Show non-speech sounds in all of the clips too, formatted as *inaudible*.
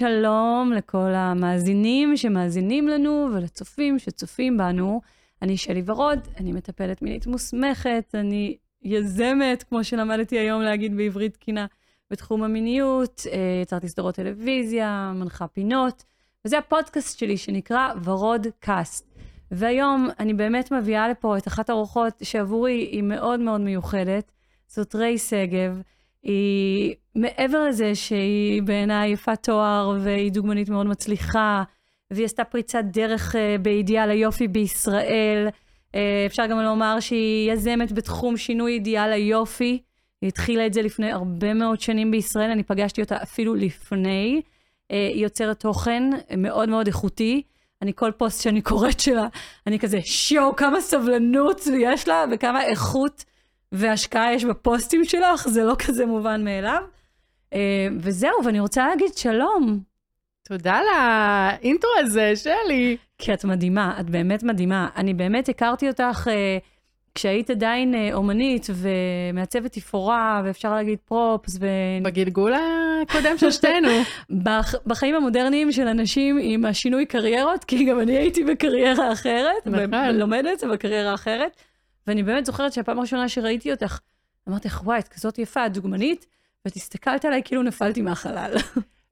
שלום לכל המאזינים שמאזינים לנו ולצופים שצופים בנו. אני שלי ורוד, אני מטפלת מינית מוסמכת, אני יזמת, כמו שלמדתי היום להגיד בעברית תקינה, בתחום המיניות, אה, יצרתי סדרות טלוויזיה, מנחה פינות, וזה הפודקאסט שלי שנקרא ורוד קאסט. והיום אני באמת מביאה לפה את אחת האורחות שעבורי היא מאוד מאוד מיוחדת, זאת ריי שגב. היא, מעבר לזה שהיא בעיניי יפת תואר והיא דוגמנית מאוד מצליחה, והיא עשתה פריצת דרך uh, באידיאל היופי בישראל, uh, אפשר גם לומר שהיא יזמת בתחום שינוי אידיאל היופי. היא התחילה את זה לפני הרבה מאוד שנים בישראל, אני פגשתי אותה אפילו לפני. Uh, היא יוצרת תוכן מאוד מאוד איכותי. אני כל פוסט שאני קוראת שלה, אני כזה, שואו, כמה סבלנות יש לה וכמה איכות והשקעה יש בפוסטים שלך, זה לא כזה מובן מאליו. אה, וזהו, ואני רוצה להגיד שלום. תודה על האינטרו הזה, שלי. כי את מדהימה, את באמת מדהימה. אני באמת הכרתי אותך uh, כשהיית עדיין uh, אומנית ומעצבת תפאורה, ואפשר להגיד פרופס. ו... בגלגול הקודם של שתינו. *laughs* בח, בחיים המודרניים של אנשים עם השינוי קריירות, כי גם אני הייתי בקריירה אחרת, נכון. ולומדת בקריירה אחרת. ואני באמת זוכרת שהפעם הראשונה שראיתי אותך, אמרתי לך, וואי, את כזאת יפה, את דוגמנית, ואת הסתכלת עליי כאילו נפלתי מהחלל.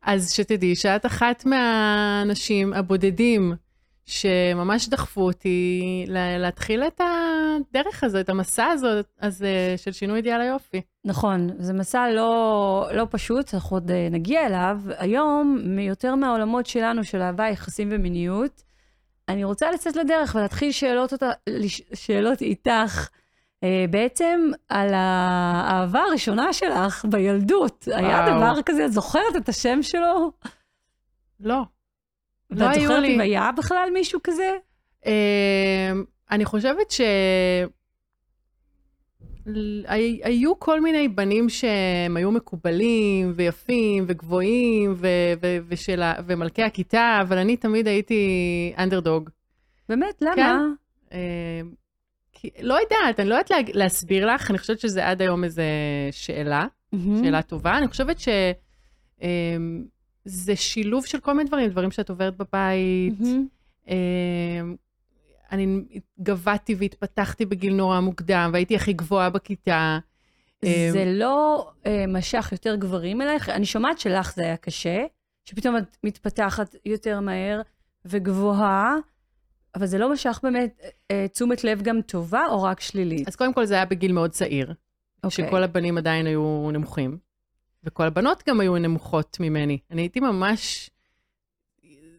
אז שתדעי שאת אחת מהאנשים הבודדים שממש דחפו אותי להתחיל את הדרך הזו, את המסע הזאת, הזה של שינוי אידיאל היופי. נכון, זה מסע לא, לא פשוט, אנחנו עוד אה, נגיע אליו. היום, מיותר מהעולמות שלנו, של אהבה, יחסים ומיניות, אני רוצה לצאת לדרך ולהתחיל שאלות, אותה, שאלות איתך. אה, בעצם על האהבה הראשונה שלך בילדות. היה דבר כזה, את זוכרת את השם שלו? לא. לא היו לי. ואת זוכרת אם היה בכלל מישהו כזה? אה, אני חושבת ש... היו כל מיני בנים שהם היו מקובלים ויפים וגבוהים ו- ו- ושלה, ומלכי הכיתה, אבל אני תמיד הייתי אנדרדוג. באמת? למה? כן. אה, כי, לא יודעת, אני לא יודעת לה, להסביר לך, אני חושבת שזה עד היום איזו שאלה, mm-hmm. שאלה טובה. אני חושבת שזה אה, שילוב של כל מיני דברים, דברים שאת עוברת בבית. Mm-hmm. אני גבהתי והתפתחתי בגיל נורא מוקדם, והייתי הכי גבוהה בכיתה. זה אמ, לא uh, משך יותר גברים אלייך? אני שומעת שלך זה היה קשה, שפתאום את מתפתחת יותר מהר וגבוהה, אבל זה לא משך באמת uh, תשומת לב גם טובה או רק שלילית? אז קודם כל זה היה בגיל מאוד צעיר, okay. אוקיי. שכל הבנים עדיין היו נמוכים, וכל הבנות גם היו נמוכות ממני. אני הייתי ממש...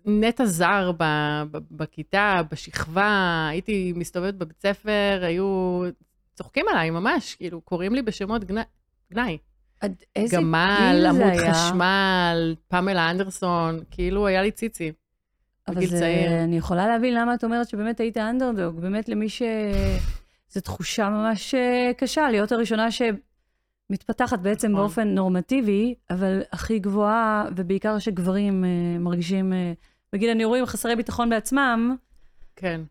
נטע זר ב, ב, בכיתה, בשכבה, הייתי מסתובבת בבית ספר, היו צוחקים עליי ממש, כאילו, קוראים לי בשמות גנאי. עד איזה גמל, עמוד חשמל, פמלה אנדרסון, כאילו היה לי ציצי. אבל זה, צעיר. אני יכולה להבין למה את אומרת שבאמת היית אנדרדוג. באמת למי ש... זו תחושה ממש אה, קשה, להיות הראשונה שמתפתחת בעצם נכון. באופן נורמטיבי, אבל הכי גבוהה, ובעיקר שגברים uh, מרגישים uh, בגיל הנעורים חסרי ביטחון בעצמם. כן.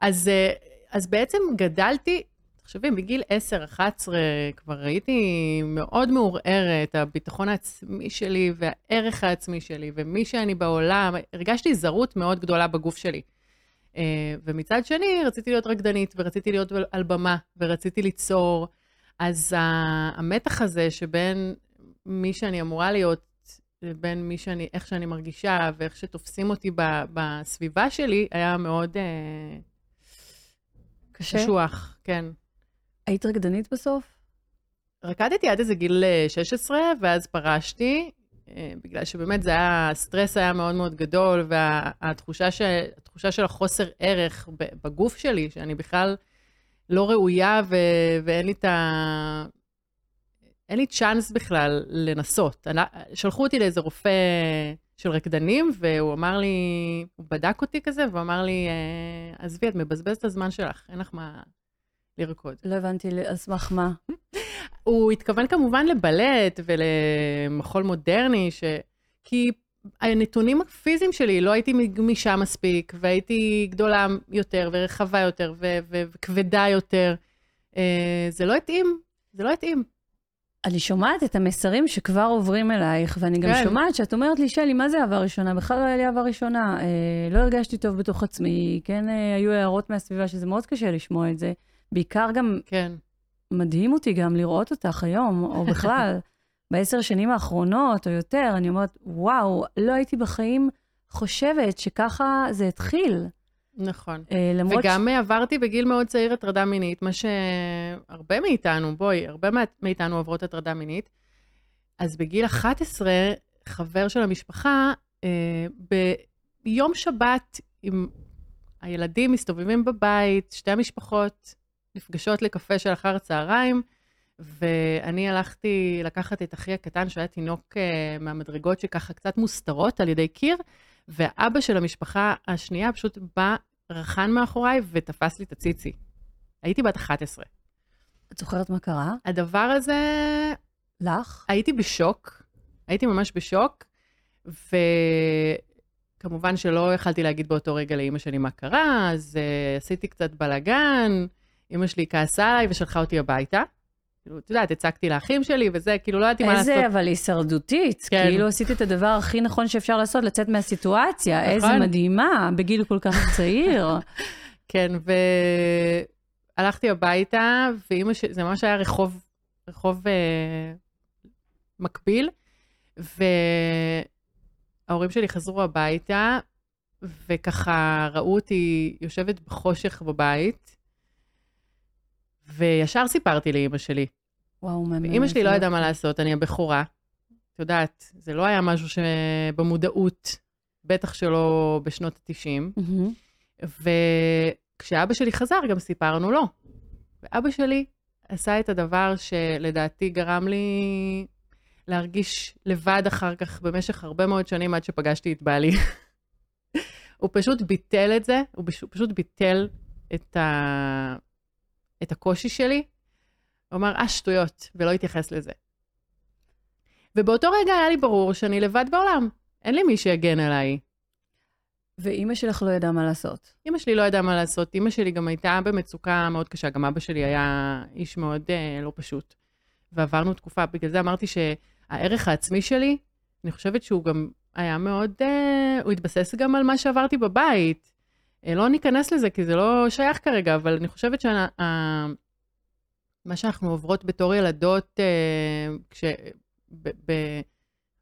אז, אה, אז בעצם גדלתי, תחשבי, בגיל 10-11 כבר הייתי מאוד מעורערת, הביטחון העצמי שלי והערך העצמי שלי ומי שאני בעולם, הרגשתי זרות מאוד גדולה בגוף שלי. אה, ומצד שני, רציתי להיות רקדנית ורציתי להיות על במה ורציתי ליצור. אז המתח הזה שבין מי שאני אמורה להיות לבין מי שאני, איך שאני מרגישה ואיך שתופסים אותי ב, בסביבה שלי, היה מאוד אה, קשה. קשוח, כן. היית רקדנית בסוף? רקדתי עד איזה גיל 16, אה, ואז פרשתי, אה, בגלל שבאמת זה היה, הסטרס היה מאוד מאוד גדול, והתחושה ש, של החוסר ערך בגוף שלי, שאני בכלל לא ראויה ו, ואין לי את ה... אין לי צ'אנס בכלל לנסות. שלחו אותי לאיזה רופא של רקדנים, והוא אמר לי, הוא בדק אותי כזה, והוא אמר לי, אה, עזבי, את מבזבזת את הזמן שלך, אין לך מה לרקוד. לא הבנתי, על סמך מה? *laughs* הוא התכוון כמובן לבלט ולמחול מודרני, ש... כי הנתונים הפיזיים שלי, לא הייתי גמישה מספיק, והייתי גדולה יותר ורחבה יותר וכבדה יותר. אה, זה לא התאים, זה לא התאים. אני שומעת את המסרים שכבר עוברים אלייך, ואני גם כן. שומעת שאת אומרת לי, שלי, מה זה אהבה ראשונה? בכלל לא היה לי אהבה ראשונה. אה, לא הרגשתי טוב בתוך עצמי, כן, אה, היו הערות מהסביבה שזה מאוד קשה לשמוע את זה. בעיקר גם כן. מדהים אותי גם לראות אותך היום, או *laughs* בכלל, בעשר שנים האחרונות, או יותר, אני אומרת, וואו, לא הייתי בחיים חושבת שככה זה התחיל. נכון. אה, למרות וגם עברתי בגיל מאוד צעיר הטרדה מינית, מה שהרבה מאיתנו, בואי, הרבה מאיתנו עוברות הטרדה מינית. אז בגיל 11, חבר של המשפחה, אה, ביום שבת, עם הילדים מסתובבים בבית, שתי המשפחות נפגשות לקפה של אחר הצהריים, ואני הלכתי לקחת את אחי הקטן, שהיה תינוק אה, מהמדרגות שככה קצת מוסתרות על ידי קיר, ואבא של המשפחה השנייה פשוט בא, רחן מאחוריי ותפס לי את הציצי. הייתי בת 11. את זוכרת מה קרה? הדבר הזה, לך? הייתי בשוק, הייתי ממש בשוק, וכמובן שלא יכלתי להגיד באותו רגע לאימא שלי מה קרה, אז uh, עשיתי קצת בלאגן, אימא שלי כעסה עליי ושלחה אותי הביתה. כאילו, את יודעת, הצגתי לאחים שלי וזה, כאילו לא ידעתי מה לעשות. איזה, אבל הישרדותית. כן. כאילו עשית את הדבר הכי נכון שאפשר לעשות, לצאת מהסיטואציה. נכון. איזה מדהימה, בגיל כל כך צעיר. *laughs* כן, והלכתי הביתה, ואימא שלי, זה ממש היה רחוב, רחוב אה, מקביל, וההורים שלי חזרו הביתה, וככה ראו אותי יושבת בחושך בבית, וישר סיפרתי לאימא שלי. וואו, מהמם. ואימא שלי לא איזה ידעה מה. לעשות, אני הבכורה. את יודעת, זה לא היה משהו שבמודעות, בטח שלא בשנות ה-90. מהמם. וכשאבא שלי חזר, גם סיפרנו לו. ואבא שלי עשה את הדבר שלדעתי גרם לי להרגיש לבד אחר כך במשך הרבה מאוד שנים עד שפגשתי את בעלי. *laughs* הוא פשוט ביטל את זה, הוא פשוט ביטל את, ה... את הקושי שלי. הוא אמר, אה, שטויות, ולא התייחס לזה. ובאותו רגע היה לי ברור שאני לבד בעולם. אין לי מי שיגן עליי. ואימא שלך לא ידעה מה לעשות. אימא שלי לא ידעה מה לעשות, אימא שלי גם הייתה במצוקה מאוד קשה, גם אבא שלי היה איש מאוד אה, לא פשוט. ועברנו תקופה, בגלל זה אמרתי שהערך העצמי שלי, אני חושבת שהוא גם היה מאוד, אה, הוא התבסס גם על מה שעברתי בבית. אה, לא ניכנס לזה, כי זה לא שייך כרגע, אבל אני חושבת שה... ה- מה שאנחנו עוברות בתור ילדות, אה, כש... ב, ב,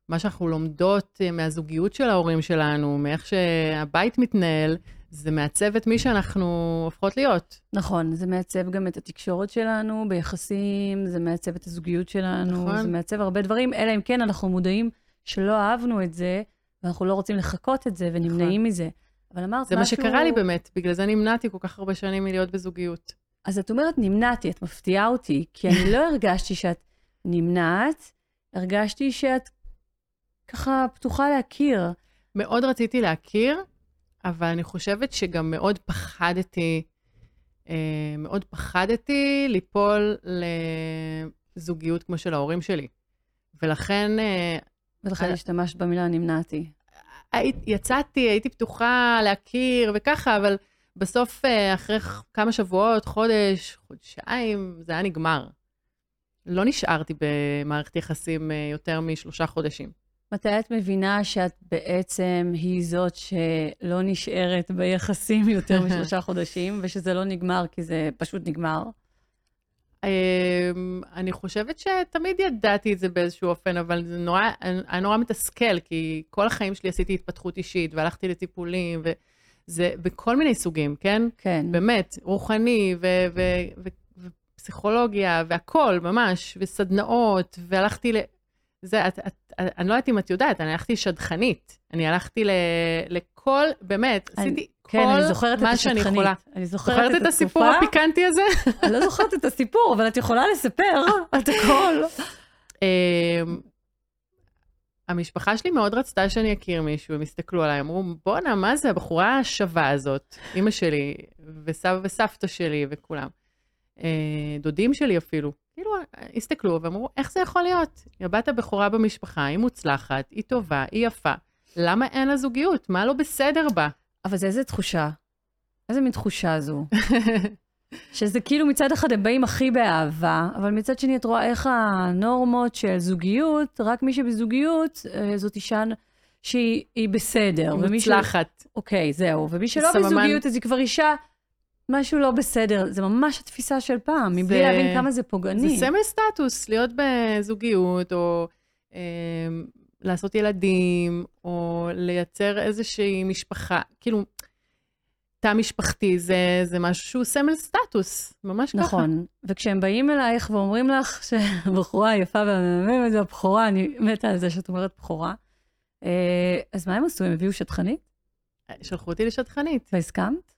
מה שאנחנו לומדות אה, מהזוגיות של ההורים שלנו, מאיך שהבית מתנהל, זה מעצב את מי שאנחנו הופכות להיות. נכון, זה מעצב גם את התקשורת שלנו ביחסים, זה מעצב את הזוגיות שלנו, נכון. זה מעצב הרבה דברים, אלא אם כן אנחנו מודעים שלא אהבנו את זה, ואנחנו לא רוצים לחקות את זה ונמנעים מזה. אבל אמרת. זה משהו... מה שקרה לי באמת, בגלל זה נמנעתי כל כך הרבה שנים מלהיות בזוגיות. אז את אומרת נמנעתי, את מפתיעה אותי, כי אני לא *laughs* הרגשתי שאת נמנעת, הרגשתי שאת ככה פתוחה להכיר. מאוד רציתי להכיר, אבל אני חושבת שגם מאוד פחדתי, אה, מאוד פחדתי ליפול לזוגיות כמו של ההורים שלי. ולכן אה, ולכן אה. השתמשת במילה נמנעתי. היית, יצאתי, הייתי פתוחה להכיר וככה, אבל בסוף, אה, אחרי כמה שבועות, חודש, חודשיים, זה היה נגמר. לא נשארתי במערכת יחסים אה, יותר משלושה חודשים. מתי את מבינה שאת בעצם היא זאת שלא נשארת ביחסים יותר *laughs* משלושה חודשים, ושזה לא נגמר כי זה פשוט נגמר? אמ, אני חושבת שתמיד ידעתי את זה באיזשהו אופן, אבל זה נורא, היה נורא מתסכל, כי כל החיים שלי עשיתי התפתחות אישית, והלכתי לטיפולים, וזה בכל מיני סוגים, כן? כן. באמת, רוחני, ו- ו- ו- ופסיכולוגיה, והכול, ממש, וסדנאות, והלכתי ל... זה, את, את, אני לא יודעת אם את יודעת, אני הלכתי שדכנית. אני הלכתי ל, לכל, באמת, אני- עשיתי כן, אני זוכרת את השטחנית. יכולה. אני זוכרת, זוכרת את הסיפור התקופה. הפיקנטי הזה? *laughs* אני לא זוכרת את הסיפור, אבל את יכולה לספר *laughs* את הכל. אמ, המשפחה שלי מאוד רצתה שאני אכיר מישהו, הם הסתכלו עליי, אמרו, בואנה, מה זה הבחורה השווה הזאת? אימא שלי, וסבא וסבתא שלי וכולם. אה, דודים שלי אפילו. כאילו, הסתכלו ואמרו, איך זה יכול להיות? היא הבת הבכורה במשפחה, היא מוצלחת, היא טובה, היא יפה. למה אין לה זוגיות? מה לא בסדר בה? אבל זה איזה תחושה. איזה מין תחושה זו. *laughs* שזה כאילו מצד אחד הם באים הכי באהבה, אבל מצד שני את רואה איך הנורמות של זוגיות, רק מי שבזוגיות, אה, זאת אישה שהיא היא בסדר. ומי ש- מוצלחת. אוקיי, זהו. ומי שלא סממן. בזוגיות, אז היא כבר אישה, משהו לא בסדר. זה ממש התפיסה של פעם, מבלי זה- להבין כמה זה פוגעני. זה סמל סטטוס, להיות בזוגיות, או אה, לעשות ילדים, או לייצר איזושהי משפחה. כאילו, תא משפחתי זה, זה משהו שהוא סמל סטטוס, ממש ככה. נכון. וכשהם באים אלייך ואומרים לך שהבחורה היפה והמהממת זה הבכורה, אני מתה על זה שאת אומרת בכורה. אה, אז מה הם עשו? הם הביאו שטחנית? שלחו אותי לשטחנית. והסכמת?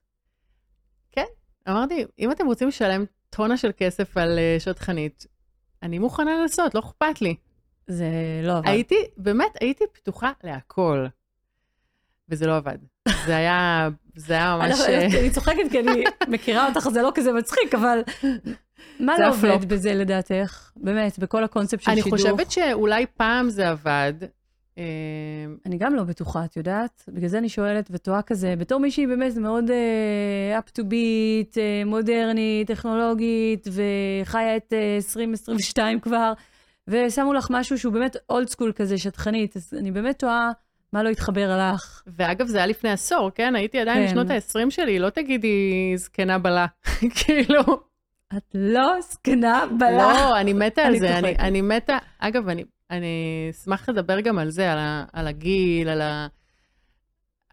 אמרתי, אם אתם רוצים לשלם טונה של כסף על אה, שטחנית, אני מוכנה לעשות, לא אכפת לי. זה לא עבד. הייתי, באמת, הייתי פתוחה להכל. וזה לא עבד. זה היה, זה היה ממש... אנחנו- אה, אני צוחקת כי אני מכירה אותך, זה לא כזה מצחיק, אבל מה לא. עובד בזה לדעתך? באמת, בכל הקונספט של אני שידוך. חושבת שאולי פעם זה עבד. אה, אני גם לא בטוחה, את יודעת? בגלל זה אני שואלת ותוהה כזה, בתור מישהי באמת מאוד uh, up to beat, uh, מודרנית, טכנולוגית, וחיה את uh, 2022 כבר, ושמו לך משהו שהוא באמת אולד סקול כזה, שטחנית, אז אני באמת תוהה מה לא התחבר לך. ואגב, זה היה לפני עשור, כן? הייתי עדיין כן. בשנות ה-20 שלי, לא תגידי זקנה בלה. *laughs* כאילו, את לא זקנה בלה. לא, אני מתה על זה. אני. אני מתה, אגב, אני, אני אשמח לדבר גם על זה, על, ה, על הגיל, על, ה,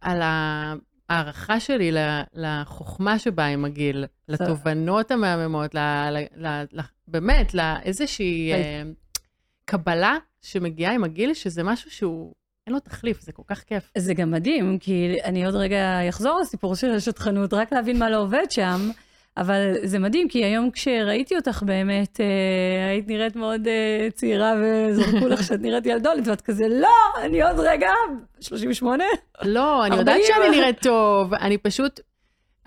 על ההערכה שלי לחוכמה שבאה עם הגיל, לתובנות המהממות, ל, ל, ל, ל, באמת, לאיזושהי. אה, קבלה שמגיעה עם הגיל, שזה משהו שהוא, אין לו תחליף, זה כל כך כיף. זה גם מדהים, כי אני עוד רגע אחזור לסיפור של השטחנות, רק להבין מה לא עובד שם, אבל זה מדהים, כי היום כשראיתי אותך באמת, אה, היית נראית מאוד אה, צעירה וזרקו לך שאת נראית ילדולת, ואת כזה, לא, אני עוד רגע, 38? לא, אני 40. יודעת שאני נראית טוב, אני פשוט,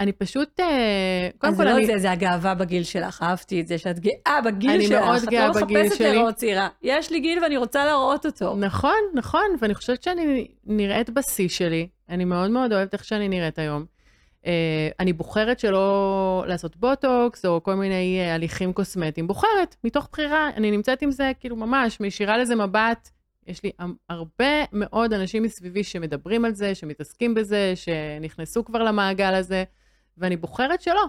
אני פשוט, אה, קודם אז כל, לא אני, זה, זה הגאווה בגיל שלך, אהבתי את זה, שאת גאה בגיל אני שלך. מאוד גאה את לא בגיל מחפשת שלי. להיראות צעירה. יש לי גיל ואני רוצה להראות אותו. נכון, נכון, ואני חושבת שאני נראית בשיא שלי, אני מאוד מאוד אוהבת איך שאני נראית היום. אה, אני בוחרת שלא לעשות בוטוקס או כל מיני אה, הליכים קוסמטיים, בוחרת, מתוך בחירה, אני נמצאת עם זה כאילו ממש, מישירה לזה מבט. יש לי הרבה מאוד אנשים מסביבי שמדברים על זה, שמתעסקים בזה, שנכנסו כבר למעגל הזה, ואני בוחרת שלא.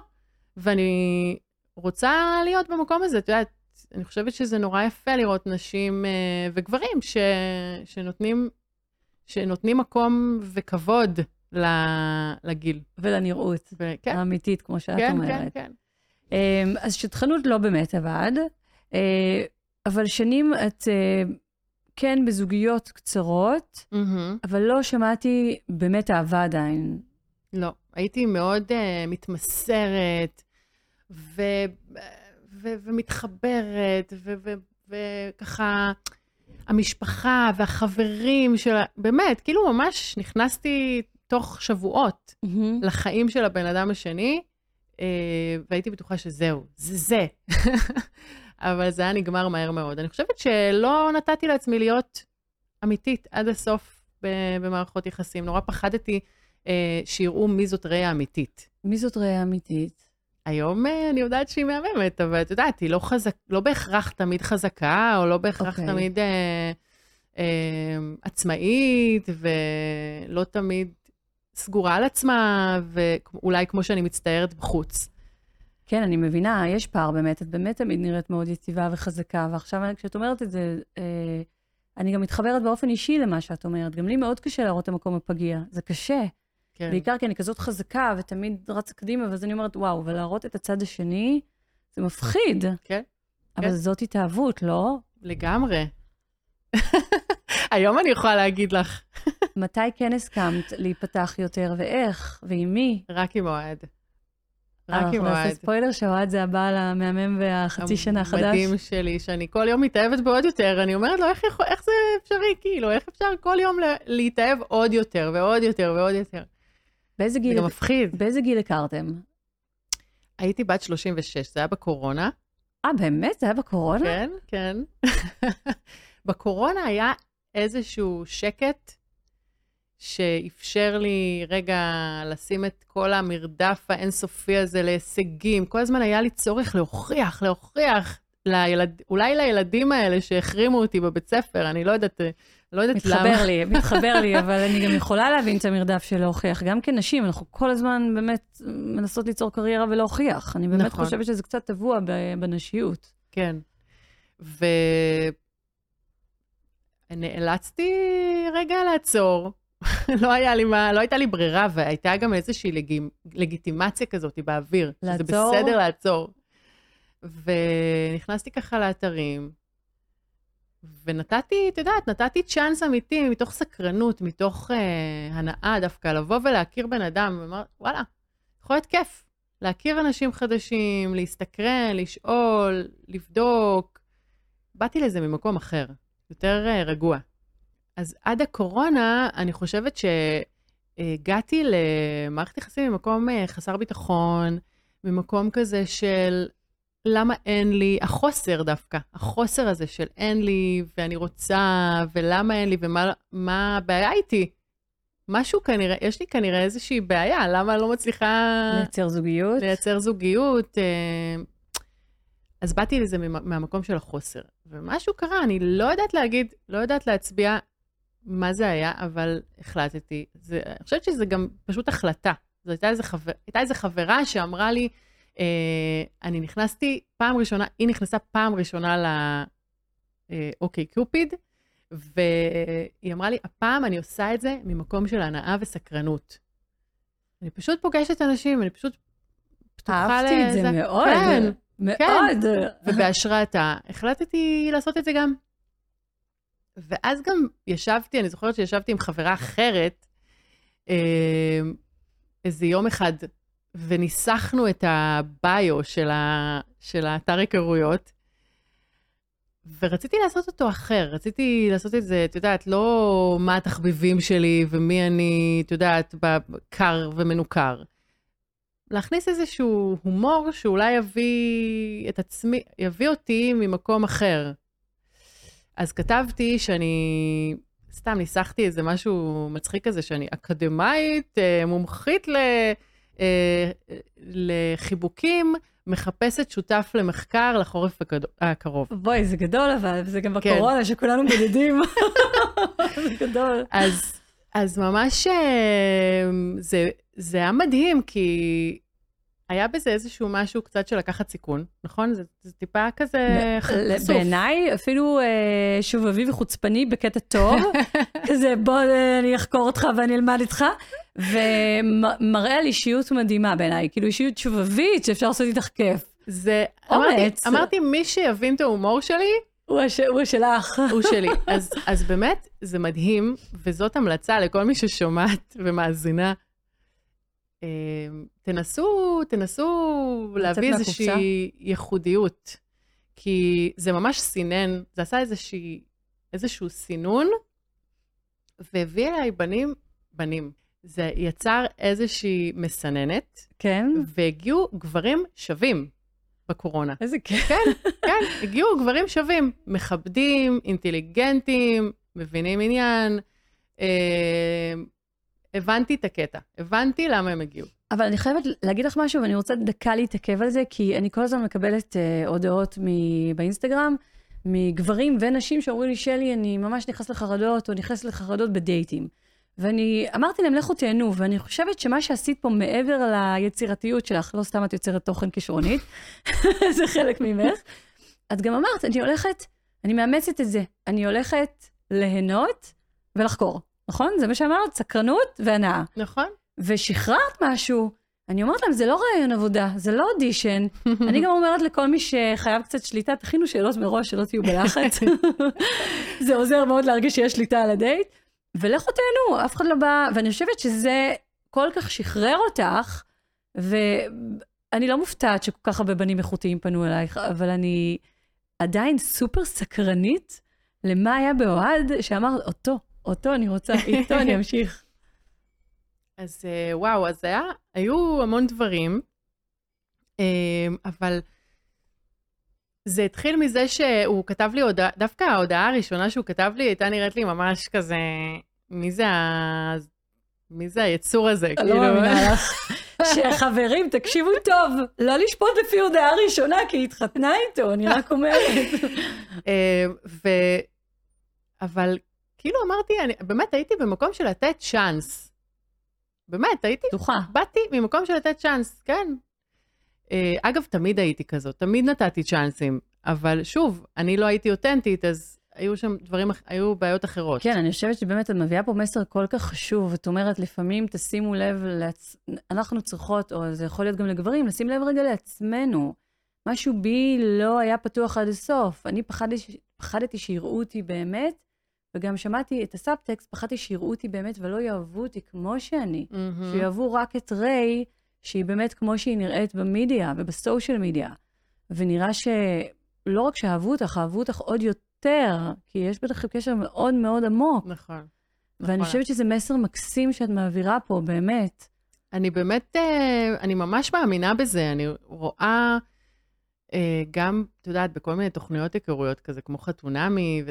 ואני רוצה להיות במקום הזה, את יודעת, אני חושבת שזה נורא יפה לראות נשים אה, וגברים ש, שנותנים, שנותנים מקום וכבוד ל, לגיל. ולנראות וכן, האמיתית, כמו שאת כן, אומרת. כן, כן. אמ, אז שטחנות לא באמת עבד, אה, אבל שנים את אה, כן בזוגיות קצרות, מהמם. אבל לא שמעתי באמת אהבה עדיין. לא, הייתי מאוד uh, מתמסרת ו, ו, ומתחברת, ו, ו, וככה, המשפחה והחברים של... ה- באמת, כאילו ממש נכנסתי תוך שבועות לחיים של הבן אדם השני, אה, והייתי בטוחה שזהו, זה זה. *laughs* אבל זה היה נגמר מהר מאוד. אני חושבת שלא נתתי לעצמי להיות אמיתית עד הסוף במערכות יחסים. נורא פחדתי שיראו מי זאת ריאה אמיתית. מי זאת ראייה אמיתית? היום אה, אני יודעת שהיא מהממת, אבל את יודעת, היא לא, חזק, לא בהכרח תמיד חזקה, או לא בהכרח אוקיי. תמיד אה, אה, עצמאית, ולא תמיד סגורה על עצמה, ואולי כמו שאני מצטיירת בחוץ. כן, אני מבינה, יש פער באמת, את באמת תמיד נראית מאוד יציבה וחזקה, ועכשיו כשאת אומרת את זה, אה, אני גם מתחברת באופן אישי למה שאת אומרת. גם לי מאוד קשה להראות את המקום הפגיע, זה קשה. כן. בעיקר כי אני כזאת חזקה ותמיד רצה קדימה, ואז אני אומרת, וואו, ולהראות את הצד השני, זה מפחיד. כן, אבל כן. זאת התאהבות, לא? לגמרי. *laughs* היום אני יכולה להגיד לך, *laughs* מתי כן הסכמת להיפתח יותר, ואיך, ועם מי? רק עם אוהד. רק עם אנחנו נעשה אוהד. ספוילר שאוהד זה הבעל המהמם והחצי שנה החדש. המדהים שלי, שאני כל יום מתאהבת בעוד יותר, אני אומרת לו, איך, יכול, איך זה אפשרי, כאילו, איך אפשר כל יום לה- להתאהב עוד יותר ועוד יותר ועוד יותר? באיזה זה גיל, גם מפחיד. באיזה גיל הכרתם? הייתי בת 36, זה היה בקורונה. אה, באמת? זה היה בקורונה? כן, כן. *laughs* בקורונה היה איזשהו שקט שאפשר לי רגע לשים את כל המרדף האינסופי הזה להישגים. כל הזמן היה לי צורך להוכיח, להוכיח, לילד, אולי לילדים האלה שהחרימו אותי בבית ספר, אני לא יודעת, לא יודעת מתחבר למה. מתחבר לי, מתחבר לי, אבל אני גם יכולה להבין את המרדף של להוכיח. גם כנשים, אנחנו כל הזמן באמת מנסות ליצור קריירה ולהוכיח. אני באמת נכון. חושבת שזה קצת טבוע בנשיות. כן. ונאלצתי רגע לעצור. *laughs* לא היה לי מה, לא הייתה לי ברירה, והייתה גם איזושהי לגימ... לגיטימציה כזאת באוויר. שזה לעצור? בסדר לעצור. ונכנסתי ככה לאתרים, ונתתי, את יודעת, נתתי צ'אנס אמיתי מתוך סקרנות, מתוך אה, הנאה דווקא, לבוא ולהכיר בן אדם, ואמר, וואלה, יכול להיות כיף. להכיר אנשים חדשים, להסתקרן, לשאול, לבדוק. באתי לזה ממקום אחר, יותר אה, רגוע. אז עד הקורונה, אני חושבת שהגעתי למערכת יחסים ממקום אה, חסר ביטחון, ממקום כזה של למה אין לי, החוסר דווקא, החוסר הזה של אין לי, ואני רוצה, ולמה אין לי, ומה מה הבעיה איתי. משהו כנראה, יש לי כנראה איזושהי בעיה, למה אני לא מצליחה לייצר זוגיות. לייצר זוגיות. אה, אז באתי לזה מהמקום של החוסר. ומשהו קרה, אני לא יודעת להגיד, לא יודעת להצביע מה זה היה, אבל החלטתי. זה, אני חושבת שזה גם פשוט החלטה. זו הייתה איזו חבר, הייתה איזו חברה שאמרה לי, אני נכנסתי פעם ראשונה, היא נכנסה פעם ראשונה ל... אה, קיופיד, והיא אמרה לי, הפעם אני עושה את זה ממקום של הנאה וסקרנות. אני פשוט פוגשת אנשים, אני פשוט פתוחה אהבתי את זה לזה. מאוד. כן, מאוד. ובהשראתה החלטתי לעשות את זה גם. ואז גם ישבתי, אני זוכרת שישבתי עם חברה אחרת, אה, איזה יום אחד, וניסחנו את הביו של, ה, של האתר היכרויות, ורציתי לעשות אותו אחר, רציתי לעשות את זה, את יודעת, לא מה התחביבים שלי ומי אני, את יודעת, קר ומנוכר. להכניס איזשהו הומור שאולי יביא את עצמי, יביא אותי ממקום אחר. אז כתבתי שאני, סתם ניסחתי איזה משהו מצחיק כזה, שאני אקדמאית, אה, מומחית ל, לחיבוקים, מחפשת שותף למחקר לחורף הקרוב. בואי, זה גדול אבל, זה גם כן. בקורונה שכולנו בודדים. *laughs* זה גדול. אז, אז ממש אה, זה, זה היה מדהים, כי היה בזה איזשהו משהו קצת של לקחת סיכון, נכון? זה, זה טיפה כזה חשוף. בעיניי, אפילו אה, שובבי וחוצפני בקטע טוב, *laughs* כזה בוא אה, אני אחקור אותך ואני אלמד איתך, ומראה על אישיות מדהימה בעיניי, כאילו אישיות שובבית שאפשר לעשות איתך כיף. זה, אומץ. אמרתי, אמרתי, מי שיבין את ההומור שלי, הוא הש- הוא שלך. הוא שלי. *laughs* אז, אז באמת, זה מדהים, וזאת המלצה לכל מי ששומעת ומאזינה. אה, תנסו, תנסו להביא. איזושהי ייחודיות, כי זה ממש סינן, זה עשה איזושהי, איזשהו סינון, והביא אליי בנים, בנים. זה יצר איזושהי מסננת, כן? והגיעו גברים שווים בקורונה. איזה כיף. כן, *laughs* כן, הגיעו גברים שווים, מכבדים, אינטליגנטים, מבינים עניין. אה, הבנתי את הקטע, הבנתי למה הם הגיעו. אבל אני חייבת להגיד לך משהו, ואני רוצה דקה להתעכב על זה, כי אני כל הזמן מקבלת uh, הודעות מ- באינסטגרם, מגברים ונשים שאומרים לי, שלי, אני ממש נכנס לחרדות, או נכנס לחרדות בדייטים. ואני אמרתי להם, לכו תהנו, ואני חושבת שמה שעשית פה מעבר ליצירתיות שלך, לא סתם את יוצרת תוכן כישרונית, *laughs* זה חלק ממך, את גם אמרת, אני הולכת, אני מאמצת את זה, אני הולכת ליהנות ולחקור, נכון? זה מה שאמרת, סקרנות והנאה. נכון? ושחררת משהו, אני אומרת להם, זה לא רעיון עבודה, זה לא אודישן. *laughs* אני גם אומרת לכל מי שחייב קצת שליטה, תכינו שאלות מראש, שלא תהיו בלחץ. *laughs* *laughs* זה עוזר מאוד להרגיש שיש שליטה על הדייט. ולכו תהנו, אף אחד לא בא, ואני חושבת שזה כל כך שחרר אותך, ואני לא מופתעת שכל כך הרבה בנים איכותיים פנו אלייך, אבל אני עדיין סופר סקרנית למה היה באוהד, שאמר, אותו, אותו אני רוצה, *laughs* איתו אני אמשיך. אז אה, וואו, אז היה, היו המון דברים, אה, אבל זה התחיל מזה שהוא כתב לי הודעה, דווקא ההודעה הראשונה שהוא כתב לי הייתה נראית לי ממש כזה, מי זה מי זה היצור הזה? אני לא מאמינה לך. *laughs* שחברים, תקשיבו טוב, לא לשפוט לפי הודעה ראשונה, כי היא התחתנה איתו, אני רק אומרת. *laughs* אה, ו... אבל כאילו אמרתי, אני באמת הייתי במקום של לתת צ'אנס. באמת, הייתי, פתוחה. באתי ממקום של לתת צ'אנס, כן. אה, אגב, תמיד הייתי כזאת, תמיד נתתי צ'אנסים, אבל שוב, אני לא הייתי אותנטית, אז היו שם דברים, היו בעיות אחרות. כן, אני חושבת שבאמת את מביאה פה מסר כל כך חשוב. את אומרת, לפעמים תשימו לב, לעצ... אנחנו צריכות, או זה יכול להיות גם לגברים, לשים לב רגע לעצמנו. משהו בי לא היה פתוח עד הסוף. אני פחדתי, פחדתי שיראו אותי באמת, וגם שמעתי את הסאבטקסט, פחדתי שיראו אותי באמת ולא יאהבו אותי כמו שאני. מהמם. שיאהבו רק את ריי, שהיא באמת כמו שהיא נראית במדיה ובסושיאל מדיה. ונראה שלא רק שאהבו אותך, אהבו אותך עוד יותר, כי יש בטח קשר מאוד מאוד עמוק. נכון. ואני נכון. חושבת שזה מסר מקסים שאת מעבירה פה, באמת. אני באמת, אה, אני ממש מאמינה בזה. אני רואה אה, גם, את יודעת, בכל מיני תוכניות היכרויות כזה, כמו חתונמי,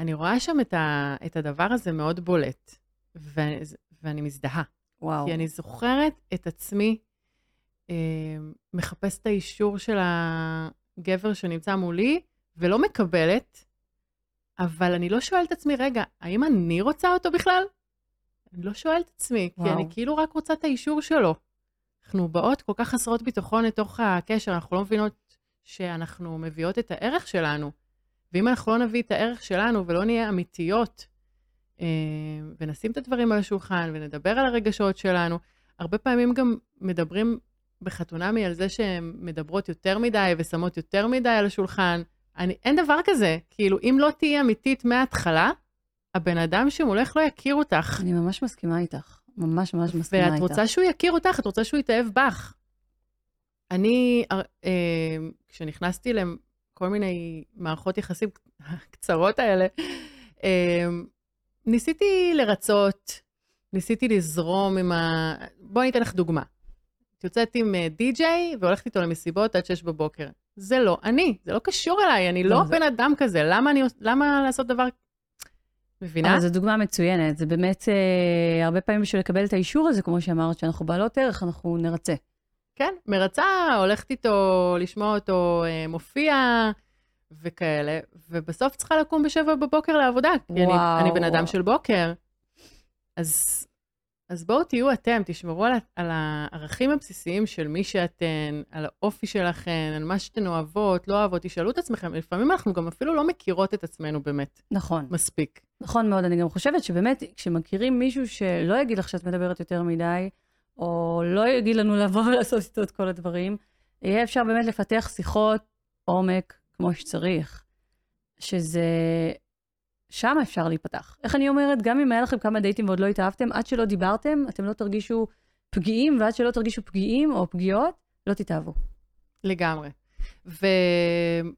ואני רואה שם את, ה, את הדבר הזה מאוד בולט, ו, ואני מזדהה. וואו. כי אני זוכרת את עצמי אה, מחפשת את האישור של הגבר שנמצא מולי, ולא מקבלת, אבל אני לא שואלת את עצמי, רגע, האם אני רוצה אותו בכלל? אני לא שואלת את עצמי, כי וואו. אני כאילו רק רוצה את האישור שלו. אנחנו באות כל כך חסרות ביטחון לתוך הקשר, אנחנו לא מבינות שאנחנו מביאות את הערך שלנו. ואם אנחנו לא נביא את הערך שלנו ולא נהיה אמיתיות, אה, ונשים את הדברים על השולחן ונדבר על הרגשות שלנו, הרבה פעמים גם מדברים בחתונמי על זה שהן מדברות יותר מדי ושמות יותר מדי על השולחן. אני, אין דבר כזה. כאילו, אם לא תהיי אמיתית מההתחלה, הבן אדם שמולך לא יכיר אותך. אני ממש מסכימה איתך. ממש ממש מסכימה ואת איתך. רוצה שהוא יכיר אותך, את רוצה שהוא יתאהב בך. אני, אה, אה, כשנכנסתי לכל מיני מערכות יחסים קצרות האלה, אה, ניסיתי לרצות, ניסיתי לזרום עם ה... בואי אני אתן לך דוגמה. את יוצאת עם אה, די-ג'יי והולכת איתו למסיבות עד שש בבוקר. זה לא אני, זה לא קשור אליי, אני לא לא, זה- בן אדם כזה, למה, אני, למה לעשות דבר... מבינה? אבל זו דוגמה מצוינת. זה באמת, אה, הרבה פעמים בשביל לקבל את האישור הזה, כמו שאמרת, שאנחנו בעלות ערך, אנחנו נרצה. כן, מרצה, הולכת איתו, לשמוע אותו אה, מופיע וכאלה, ובסוף צריכה לקום בשבע בבוקר לעבודה, כי אני, וואו. אני בן אדם של בוקר. אז, אז בואו תהיו אתם, תשמרו על, על הערכים הבסיסיים של מי שאתן, על האופי שלכן, על מה שאתן אוהבות, לא אוהבות, תשאלו את עצמכם, לפעמים אנחנו גם אפילו לא מכירות את עצמנו באמת נכון. מספיק. נכון מאוד, אני גם חושבת שבאמת, כשמכירים מישהו שלא יגיד לך שאת מדברת יותר מדי, או לא יגיד לנו לבוא *laughs* ולעשות איתו את כל הדברים, יהיה אפשר באמת לפתח שיחות עומק כמו שצריך, שזה... שם אפשר להיפתח. איך אני אומרת, גם אם היה לכם כמה דייטים ועוד לא התאהבתם, עד שלא דיברתם, אתם לא תרגישו פגיעים, ועד שלא תרגישו פגיעים או פגיעות, לא תתאהבו. לגמרי. ואני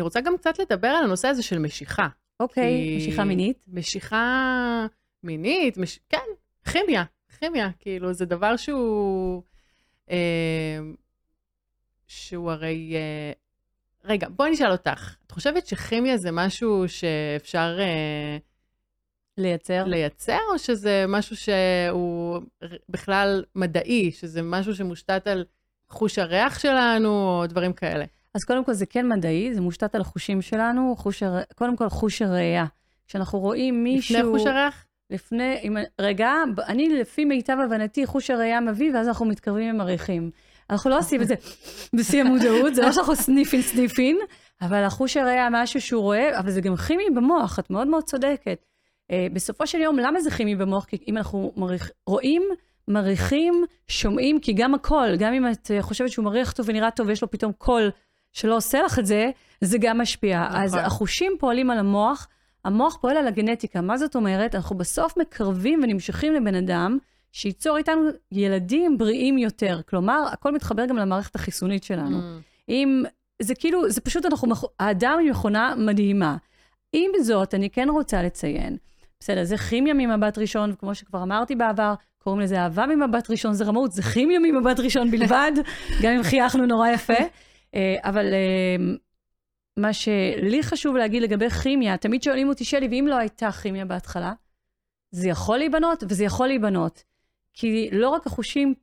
רוצה גם קצת לדבר על הנושא הזה של משיכה. אוקיי, כי- משיכה מינית. משיכה מינית, מש... כן, כימיה, כימיה, כאילו, זה דבר שהוא... אה, שהוא הרי... אה, רגע, בואי נשאל אותך. את חושבת שכימיה זה משהו שאפשר אה, לייצר. לייצר, או שזה משהו שהוא בכלל מדעי, שזה משהו שמושתת על חוש הריח שלנו, או דברים כאלה? אז קודם כל זה כן מדעי, זה מושתת על החושים שלנו, חוש הר... קודם כל חוש הראייה. כשאנחנו רואים מישהו... לפני חוש הריח? לפני, אם, רגע, אני לפי מיטב הבנתי, חוש הראייה מביא, ואז אנחנו מתקרבים ומריחים. אנחנו לא עושים את זה *laughs* בשיא המודעות, זה לא שאנחנו sniffing sniffing, אבל החוש הראייה משהו שהוא רואה, אבל זה גם כימי במוח, את מאוד מאוד צודקת. אה, בסופו של יום, למה זה כימי במוח? כי אם אנחנו מריח, רואים, מריחים, שומעים, כי גם הקול, גם אם את אה, חושבת שהוא מריח טוב ונראה טוב, ויש לו פתאום קול שלא עושה לך את זה, זה גם משפיע. נכון. אז החושים פועלים על המוח, המוח פועל על הגנטיקה. מה זאת אומרת? אנחנו בסוף מקרבים ונמשכים לבן אדם שייצור איתנו ילדים בריאים יותר. כלומר, הכל מתחבר גם למערכת החיסונית שלנו. Mm. אם, זה כאילו, זה פשוט, אנחנו, האדם היא מכונה מדהימה. עם זאת, אני כן רוצה לציין, בסדר, זה כימיה ממבט ראשון, כמו שכבר אמרתי בעבר, קוראים לזה אהבה ממבט ראשון, זה רמאות, זה כימיה ממבט ראשון בלבד, *laughs* גם אם חייכנו נורא יפה. אה, אבל אה, מה שלי חשוב להגיד לגבי כימיה, תמיד שואלים אותי, שלי, ואם לא הייתה כימיה בהתחלה? זה יכול להיבנות וזה יכול להיבנות. כי לא רק החושים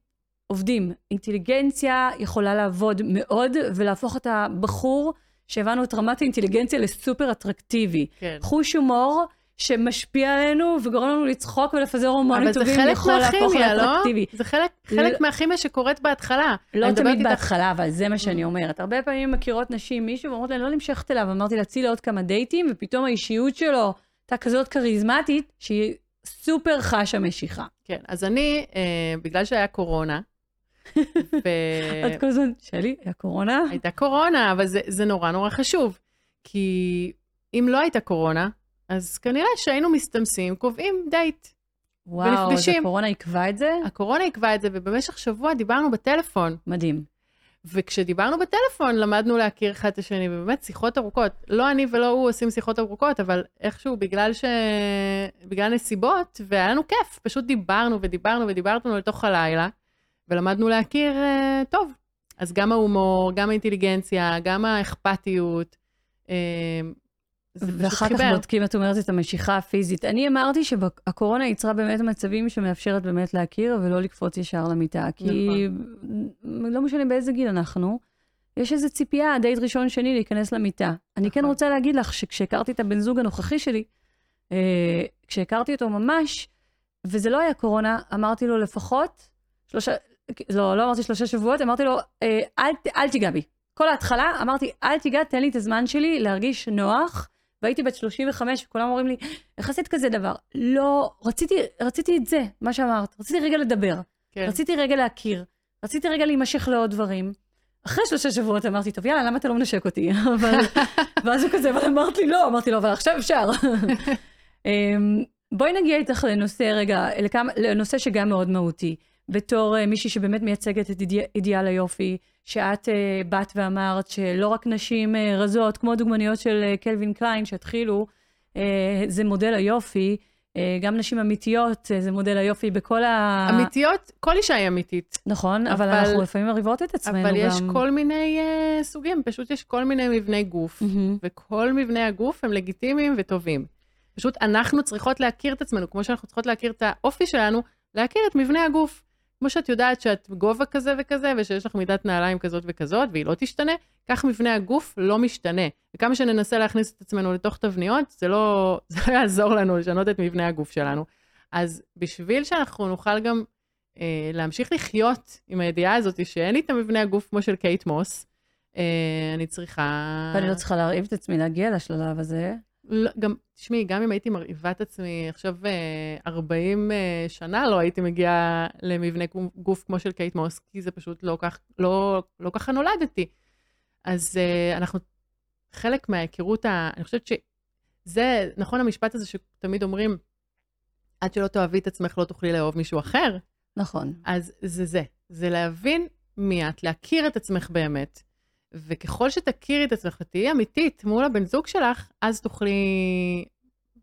עובדים, אינטליגנציה יכולה לעבוד מאוד ולהפוך את הבחור שהבנו את רמת האינטליגנציה לסופר אטרקטיבי. כן. חוש הומור שמשפיע עלינו וגורם לנו לצחוק ולפזר הורמונים אבל זה טובים, חלק יכול להפוך מהכימיה, לא? זה חלק, לא- חלק מהכימיה שקורית בהתחלה. לא אני תמיד איתך- בהתחלה, אבל זה מה Mm. שאני אומרת. הרבה פעמים מכירות נשים, מישהו ואומרות להן, לא נמשכת אליו, אמרתי לה, צאי לעוד כמה דייטים, ופתאום האישיות שלו הייתה כזאת כריזמטית, שהיא סופר חשה משיכה. כן, אז אני, אה, בגלל שהיה קורונה, *laughs* את כל הזמן, שלי, היה קורונה? הייתה קורונה, אבל זה, זה נורא נורא חשוב. כי אם לא הייתה קורונה, אז כנראה שהיינו מסתמסים, קובעים דייט. וואו, אז ונפגשים. הקורונה עיכבה את זה? הקורונה עיכבה את זה, ובמשך שבוע דיברנו בטלפון. מדהים. וכשדיברנו בטלפון, למדנו להכיר אחד את השני, ובאמת שיחות ארוכות. לא אני ולא הוא עושים שיחות ארוכות, אבל איכשהו, בגלל ש... בגלל נסיבות, והיה לנו כיף, פשוט דיברנו ודיברנו ודיברנו לתוך הלילה, ולמדנו להכיר uh, טוב. אז גם ההומור, גם האינטליגנציה, גם האכפתיות, uh, ואחר כך חיבר. בודקים, את אומרת, את המשיכה הפיזית. אני אמרתי שהקורונה יצרה באמת מצבים שמאפשרת באמת להכיר ולא לקפוץ ישר למיטה. כי נכון. לא משנה באיזה גיל אנחנו, יש איזו ציפייה, דייט ראשון שני, להיכנס למיטה. אני כן נכון. רוצה להגיד לך שכשהכרתי את הבן זוג הנוכחי שלי, אה, כשהכרתי אותו ממש, וזה לא היה קורונה, אמרתי לו לפחות שלושה, לא, לא אמרתי שלושה שבועות, אמרתי לו, אה, אל, אל תיגע בי. כל ההתחלה אמרתי, אל תיגע, תן לי את הזמן שלי להרגיש נוח. והייתי בת 35, וכולם אומרים לי, איך עשית כזה דבר? לא, רציתי, רציתי את זה, מה שאמרת. רציתי רגע לדבר. כן. רציתי רגע להכיר. רציתי רגע להימשך לעוד דברים. אחרי שלושה שבועות אמרתי, טוב, יאללה, למה אתה לא מנשק אותי? *laughs* אבל, *laughs* ואז הוא כזה, אבל אמרת לי לא, אמרתי לו, אבל עכשיו אפשר. *laughs* אמ, בואי נגיע איתך לנושא רגע, לנושא שגם מאוד מהותי. בתור אה, מישהי שבאמת מייצגת את אידיא, אידיאל היופי, שאת אה, באת ואמרת שלא רק נשים אה, רזות, כמו דוגמניות של קלווין קליין שהתחילו, זה מודל היופי, גם נשים אמיתיות, זה מודל היופי בכל ה... אמיתיות, כל אישה היא אמיתית. נכון, אבל, אבל- אנחנו לפעמים מרהיבות את עצמנו אבל גם. יש כל מיני uh, סוגים, פשוט יש כל מיני מבני גוף, מהמם. וכל מבני הגוף הם לגיטימיים וטובים. פשוט אנחנו צריכות להכיר את עצמנו, כמו שאנחנו צריכות להכיר את האופי שלנו, להכיר את מבנה הגוף. כמו שאת יודעת שאת גובה כזה וכזה, ושיש לך מידת נעליים כזאת וכזאת, והיא לא תשתנה, כך מבנה הגוף לא משתנה. וכמה שננסה להכניס את עצמנו לתוך תבניות, זה לא, *laughs* זה לא יעזור לנו לשנות את מבנה הגוף שלנו. אז בשביל שאנחנו נוכל גם אה, להמשיך לחיות עם הידיעה הזאת שאין לי את המבנה הגוף כמו של קייט מוס, אה, אני צריכה... ואני לא צריכה להרעיב את עצמי להגיע לשלב הזה. לא, גם, תשמעי, גם אם הייתי מרעיבה את עצמי עכשיו אה, 40 אה, שנה, לא הייתי מגיעה למבנה גוף- גוף כמו של קייט מוס, כי זה פשוט לא כך, לא, לא ככה נולדתי. אז אה, אנחנו, חלק מההיכרות, ה, אני חושבת שזה, נכון המשפט הזה שתמיד אומרים, עד שלא תאהבי את עצמך לא תוכלי לאהוב מישהו אחר, נכון. אז זה זה, זה להבין מי את, להכיר את עצמך באמת. וככל שתכירי את עצמך ותהיי אמיתית מול הבן זוג שלך, אז תוכלי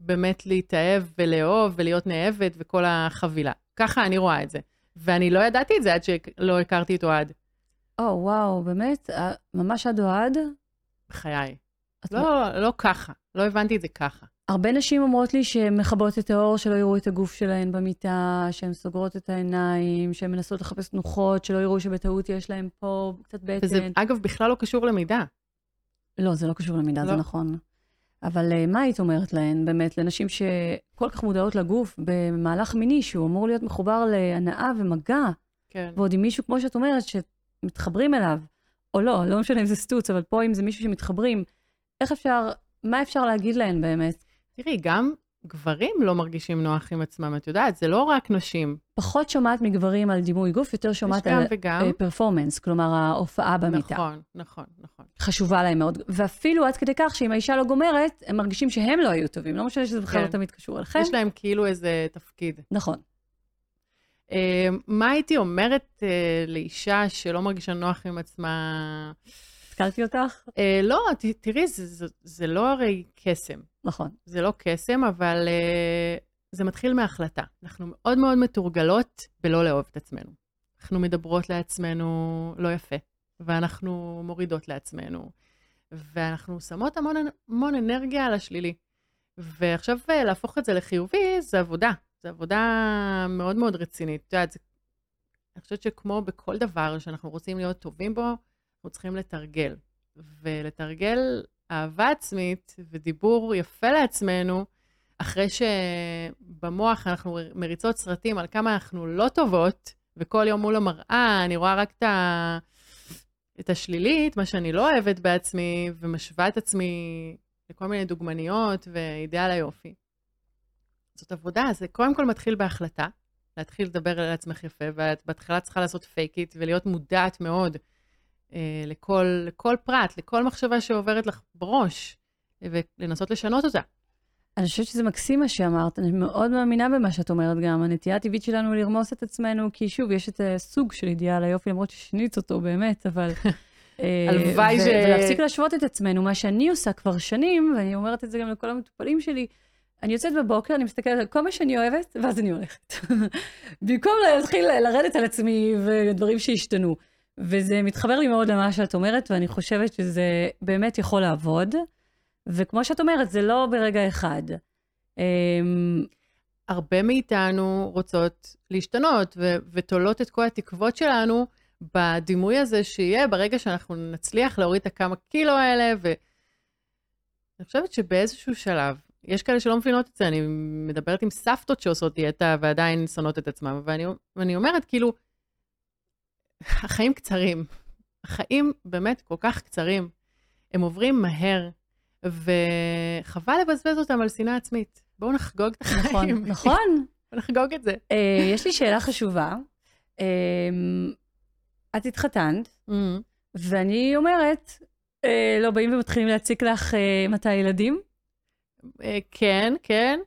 באמת להתאהב ולאהוב ולהיות נאהבת וכל החבילה. ככה אני רואה את זה. ואני לא ידעתי את זה עד שלא הכרתי את אוהד, או, וואו, באמת? אה, ממש עד אוהד? בחיי. לא, לא ככה, לא הבנתי את זה ככה. הרבה נשים אומרות לי שהן מכבות את האור, שלא יראו את הגוף שלהן במיטה, שהן סוגרות את העיניים, שהן מנסות לחפש תנוחות, שלא יראו שבטעות יש להן פה קצת וזה, בטן. אגב, בכלל לא קשור למידה. לא, זה לא קשור למידה, זה לא. נכון. אבל אה, מה היית אומרת להן, באמת, לנשים שכל כך מודעות לגוף במהלך מיני, שהוא אמור להיות מחובר להנאה ומגע, כן. ועוד עם מישהו, כמו שאת אומרת, שמתחברים אליו, או לא, לא משנה אם זה סטוץ, אבל פה אם זה מישהו שמתחברים, איך אפשר, מה אפשר להגיד להן באמת? תראי, גם גברים לא מרגישים נוח עם עצמם, את יודעת, זה לא רק נשים. פחות שומעת מגברים על דימוי גוף, יותר שומעת על וגם. פרפורמנס, כלומר ההופעה במיטה. נכון, נכון, נכון. חשובה להם מאוד, ואפילו עד כדי כך שאם האישה לא גומרת, הם מרגישים שהם לא היו טובים, לא משנה שזה בכלל כן. לא תמיד קשור אליכם. יש להם כאילו איזה תפקיד. נכון. אה, מה הייתי אומרת אה, לאישה שלא מרגישה נוח עם עצמה? התקלתי אותך? אה, לא, ת, תראי, זה, זה, זה לא הרי קסם. נכון. זה לא קסם, אבל אה, זה מתחיל מהחלטה. אנחנו מאוד מאוד מתורגלות בלא לאהוב את עצמנו. אנחנו מדברות לעצמנו לא יפה, ואנחנו מורידות לעצמנו, ואנחנו שמות המון, המון אנרגיה על השלילי. ועכשיו אה, להפוך את זה לחיובי, זה עבודה. זו עבודה מאוד מאוד רצינית. את יודעת, זה- אני חושבת שכמו בכל דבר שאנחנו רוצים להיות טובים בו, אנחנו צריכים לתרגל. ולתרגל אהבה עצמית ודיבור יפה לעצמנו, אחרי שבמוח אנחנו מריצות סרטים על כמה אנחנו לא טובות, וכל יום מול המראה אני רואה רק את, ה... את השלילית, מה שאני לא אוהבת בעצמי, ומשווה את עצמי לכל מיני דוגמניות ואידאל היופי. זאת עבודה, זה קודם כל מתחיל בהחלטה, להתחיל לדבר על עצמך יפה, ואת בהתחלה צריכה לעשות פייק איט ולהיות מודעת מאוד לכל, לכל פרט, לכל מחשבה שעוברת לך בראש, ולנסות לשנות אותה. אני חושבת שזה מקסים מה שאמרת, אני מאוד מאמינה במה שאת אומרת גם. הנטייה הטבעית שלנו לרמוס את עצמנו, כי שוב, יש את הסוג של אידיאל היופי, למרות ששינית אותו באמת, אבל... *laughs* אה, הלוואי ש- ולהפסיק להשוות את עצמנו, מה שאני עושה כבר שנים, ואני אומרת את זה גם לכל המטופלים שלי, אני יוצאת בבוקר, אני מסתכלת על כל מה שאני אוהבת, ואז אני הולכת. *laughs* במקום להתחיל לרדת על עצמי ודברים שהשתנו. וזה מתחבר לי מאוד למה שאת אומרת, ואני חושבת שזה באמת יכול לעבוד. וכמו שאת אומרת, זה לא ברגע אחד. אמ, הרבה מאיתנו רוצות להשתנות, ו- ותולות את כל התקוות שלנו בדימוי הזה שיהיה ברגע שאנחנו נצליח להוריד את הכמה קילו האלה, ואני חושבת שבאיזשהו שלב, יש כאלה שלא מבינות את זה, אני מדברת עם סבתות שעושות דיאטה ועדיין שונאות את עצמם, ואני, ואני אומרת, כאילו, החיים קצרים. החיים באמת כל כך קצרים. הם עוברים מהר, וחבל לבזבז אותם על שנאה עצמית. בואו נחגוג את החיים. נכון, *laughs* נכון. בואו נחגוג את זה. אה, יש לי שאלה חשובה. אמ, את התחתנת, ואני אומרת, אה, לא באים ומתחילים להציק לך אה, מתי ילדים? כן, כן.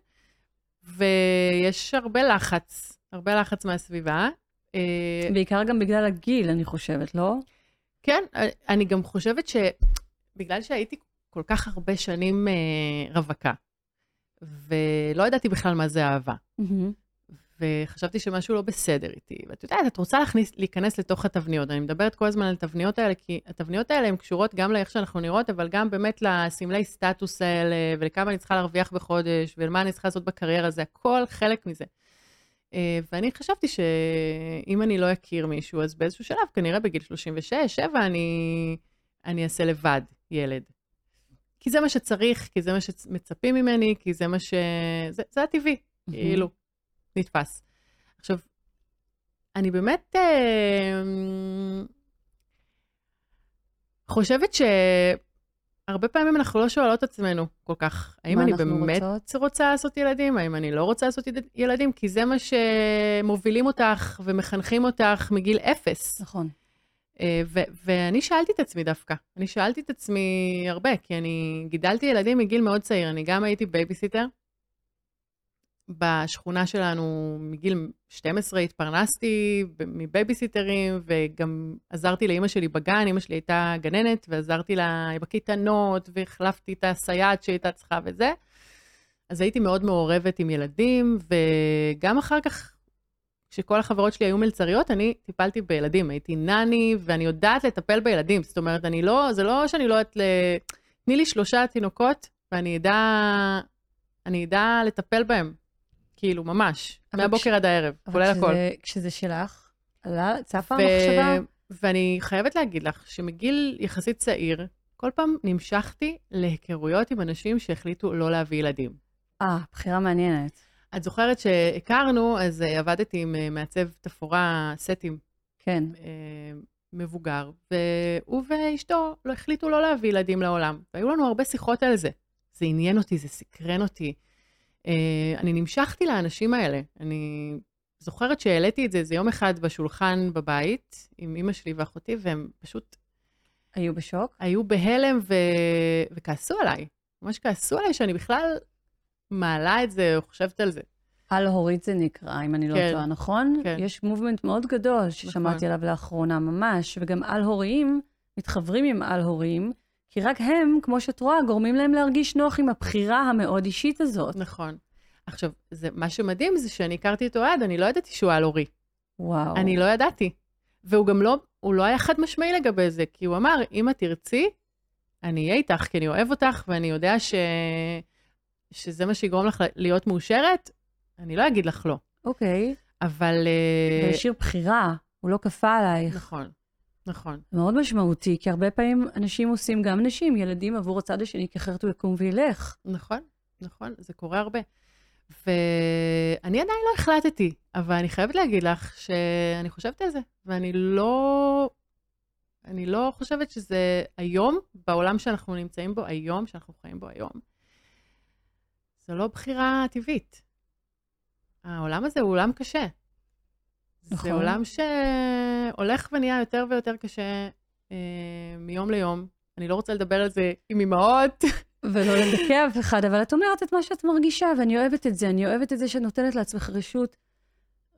ויש הרבה לחץ, הרבה לחץ מהסביבה. אה, בעיקר גם בגלל הגיל, אני חושבת, לא? כן, אה, אני גם חושבת שבגלל שהייתי כל כך הרבה שנים אה, רווקה, ולא ידעתי בכלל מה זה אהבה, וחשבתי שמשהו לא בסדר איתי. ואת יודעת, את רוצה להכניס, להיכנס לתוך התבניות. אני מדברת כל הזמן על התבניות האלה, כי התבניות האלה הן קשורות גם לאיך שאנחנו נראות, אבל גם באמת לסמלי סטטוס האלה, ולכמה אני צריכה להרוויח בחודש, ולמה אני צריכה לעשות בקריירה, זה הכל חלק מזה. אה, ואני חשבתי שאם אני לא אכיר מישהו, אז באיזשהו שלב, כנראה בגיל 36, 7, אני, אני אעשה לבד ילד. כי זה מה שצריך, כי זה מה שמצפים ממני, כי זה מה ש... זה, זה הטבעי, כאילו. נתפס. עכשיו, אני באמת אה, חושבת שהרבה פעמים אנחנו לא שואלות את עצמנו כל כך, האם אני באמת רוצות? רוצה לעשות ילדים, האם אני לא רוצה לעשות ילד- ילדים, כי זה מה שמובילים אותך ומחנכים אותך מגיל אפס. נכון. אה, ו- ואני שאלתי את עצמי דווקא, אני שאלתי את עצמי הרבה, כי אני גידלתי ילדים מגיל מאוד צעיר, אני גם הייתי בייביסיטר. בשכונה שלנו מגיל 12 התפרנסתי מבייביסיטרים, וגם עזרתי לאימא שלי בגן, אימא שלי הייתה גננת, ועזרתי לה בקייטנות, והחלפתי את הסייעת שהייתה צריכה וזה. אז הייתי מאוד מעורבת עם ילדים, וגם אחר כך, כשכל החברות שלי היו מלצריות, אני טיפלתי בילדים, הייתי נני, ואני יודעת לטפל בילדים. זאת אומרת, אני לא, זה לא שאני לא יודעת ל... תני לי שלושה תינוקות, ואני אדע, אני אדע לטפל בהם. כאילו, ממש. מהבוקר כש- עד הערב, כולל הכל. כשזה- כשזה שלך, עלה, צפה ו- המחשבה? ואני חייבת להגיד לך שמגיל יחסית צעיר, כל פעם נמשכתי להיכרויות עם אנשים שהחליטו לא להביא ילדים. אה, בחירה מעניינת. את זוכרת שהכרנו, אז אה, עבדתי עם אה, מעצב תפאורה סטים כן. אה, מבוגר, והוא ואשתו לא החליטו לא להביא ילדים לעולם. והיו לנו הרבה שיחות על זה. זה עניין אותי, זה סקרן אותי. אה, אני נמשכתי לאנשים האלה. אני זוכרת שהעליתי את זה איזה יום אחד בשולחן בבית, עם אימא שלי ואחותי, והם פשוט היו בשוק? היו בהלם ו... וכעסו עליי. ממש כעסו עליי שאני בכלל מעלה את זה או חושבת על זה. על-הורית זה נקרא, אם אני לא כן. טועה, נכון? כן. יש מובמנט מאוד גדול ששמעתי נכון. עליו לאחרונה, ממש, וגם על-הוריים מתחברים עם על-הוריים, כי רק הם, כמו שאת רואה, גורמים להם להרגיש נוח עם הבחירה המאוד אישית הזאת. נכון. עכשיו, זה, מה שמדהים זה שאני הכרתי את אוהד, אני לא ידעתי שהוא על-הורי. וואו. אני לא ידעתי. והוא גם לא, הוא לא היה חד משמעי לגבי זה, כי הוא אמר, אם את תרצי, אני אהיה איתך, כי אני אוהב אותך, ואני יודע ש... שזה מה שיגרום לך להיות מאושרת, אני לא אגיד לך לא, אוקיי. אבל... אה, והשאיר בחירה, הוא לא כפה עלייך. נכון, נכון. מאוד משמעותי, כי הרבה פעמים אנשים עושים, גם נשים, ילדים עבור הצד השני, כי אחרת הוא יקום וילך. נכון, נכון, זה קורה הרבה. ואני עדיין לא החלטתי, אבל אני חייבת להגיד לך שאני חושבת על זה, ואני לא... אני לא חושבת שזה היום, בעולם שאנחנו נמצאים בו היום, שאנחנו חיים בו היום, זו לא בחירה טבעית. העולם הזה הוא עולם קשה. נכון. זה עולם שהולך ונהיה יותר ויותר קשה אה, מיום ליום. אני לא רוצה לדבר על זה עם אמהות. *laughs* ולא לדכא אף אחד, אבל את אומרת את מה שאת מרגישה, ואני אוהבת את זה. אני אוהבת את זה שאת נותנת לעצמך רשות,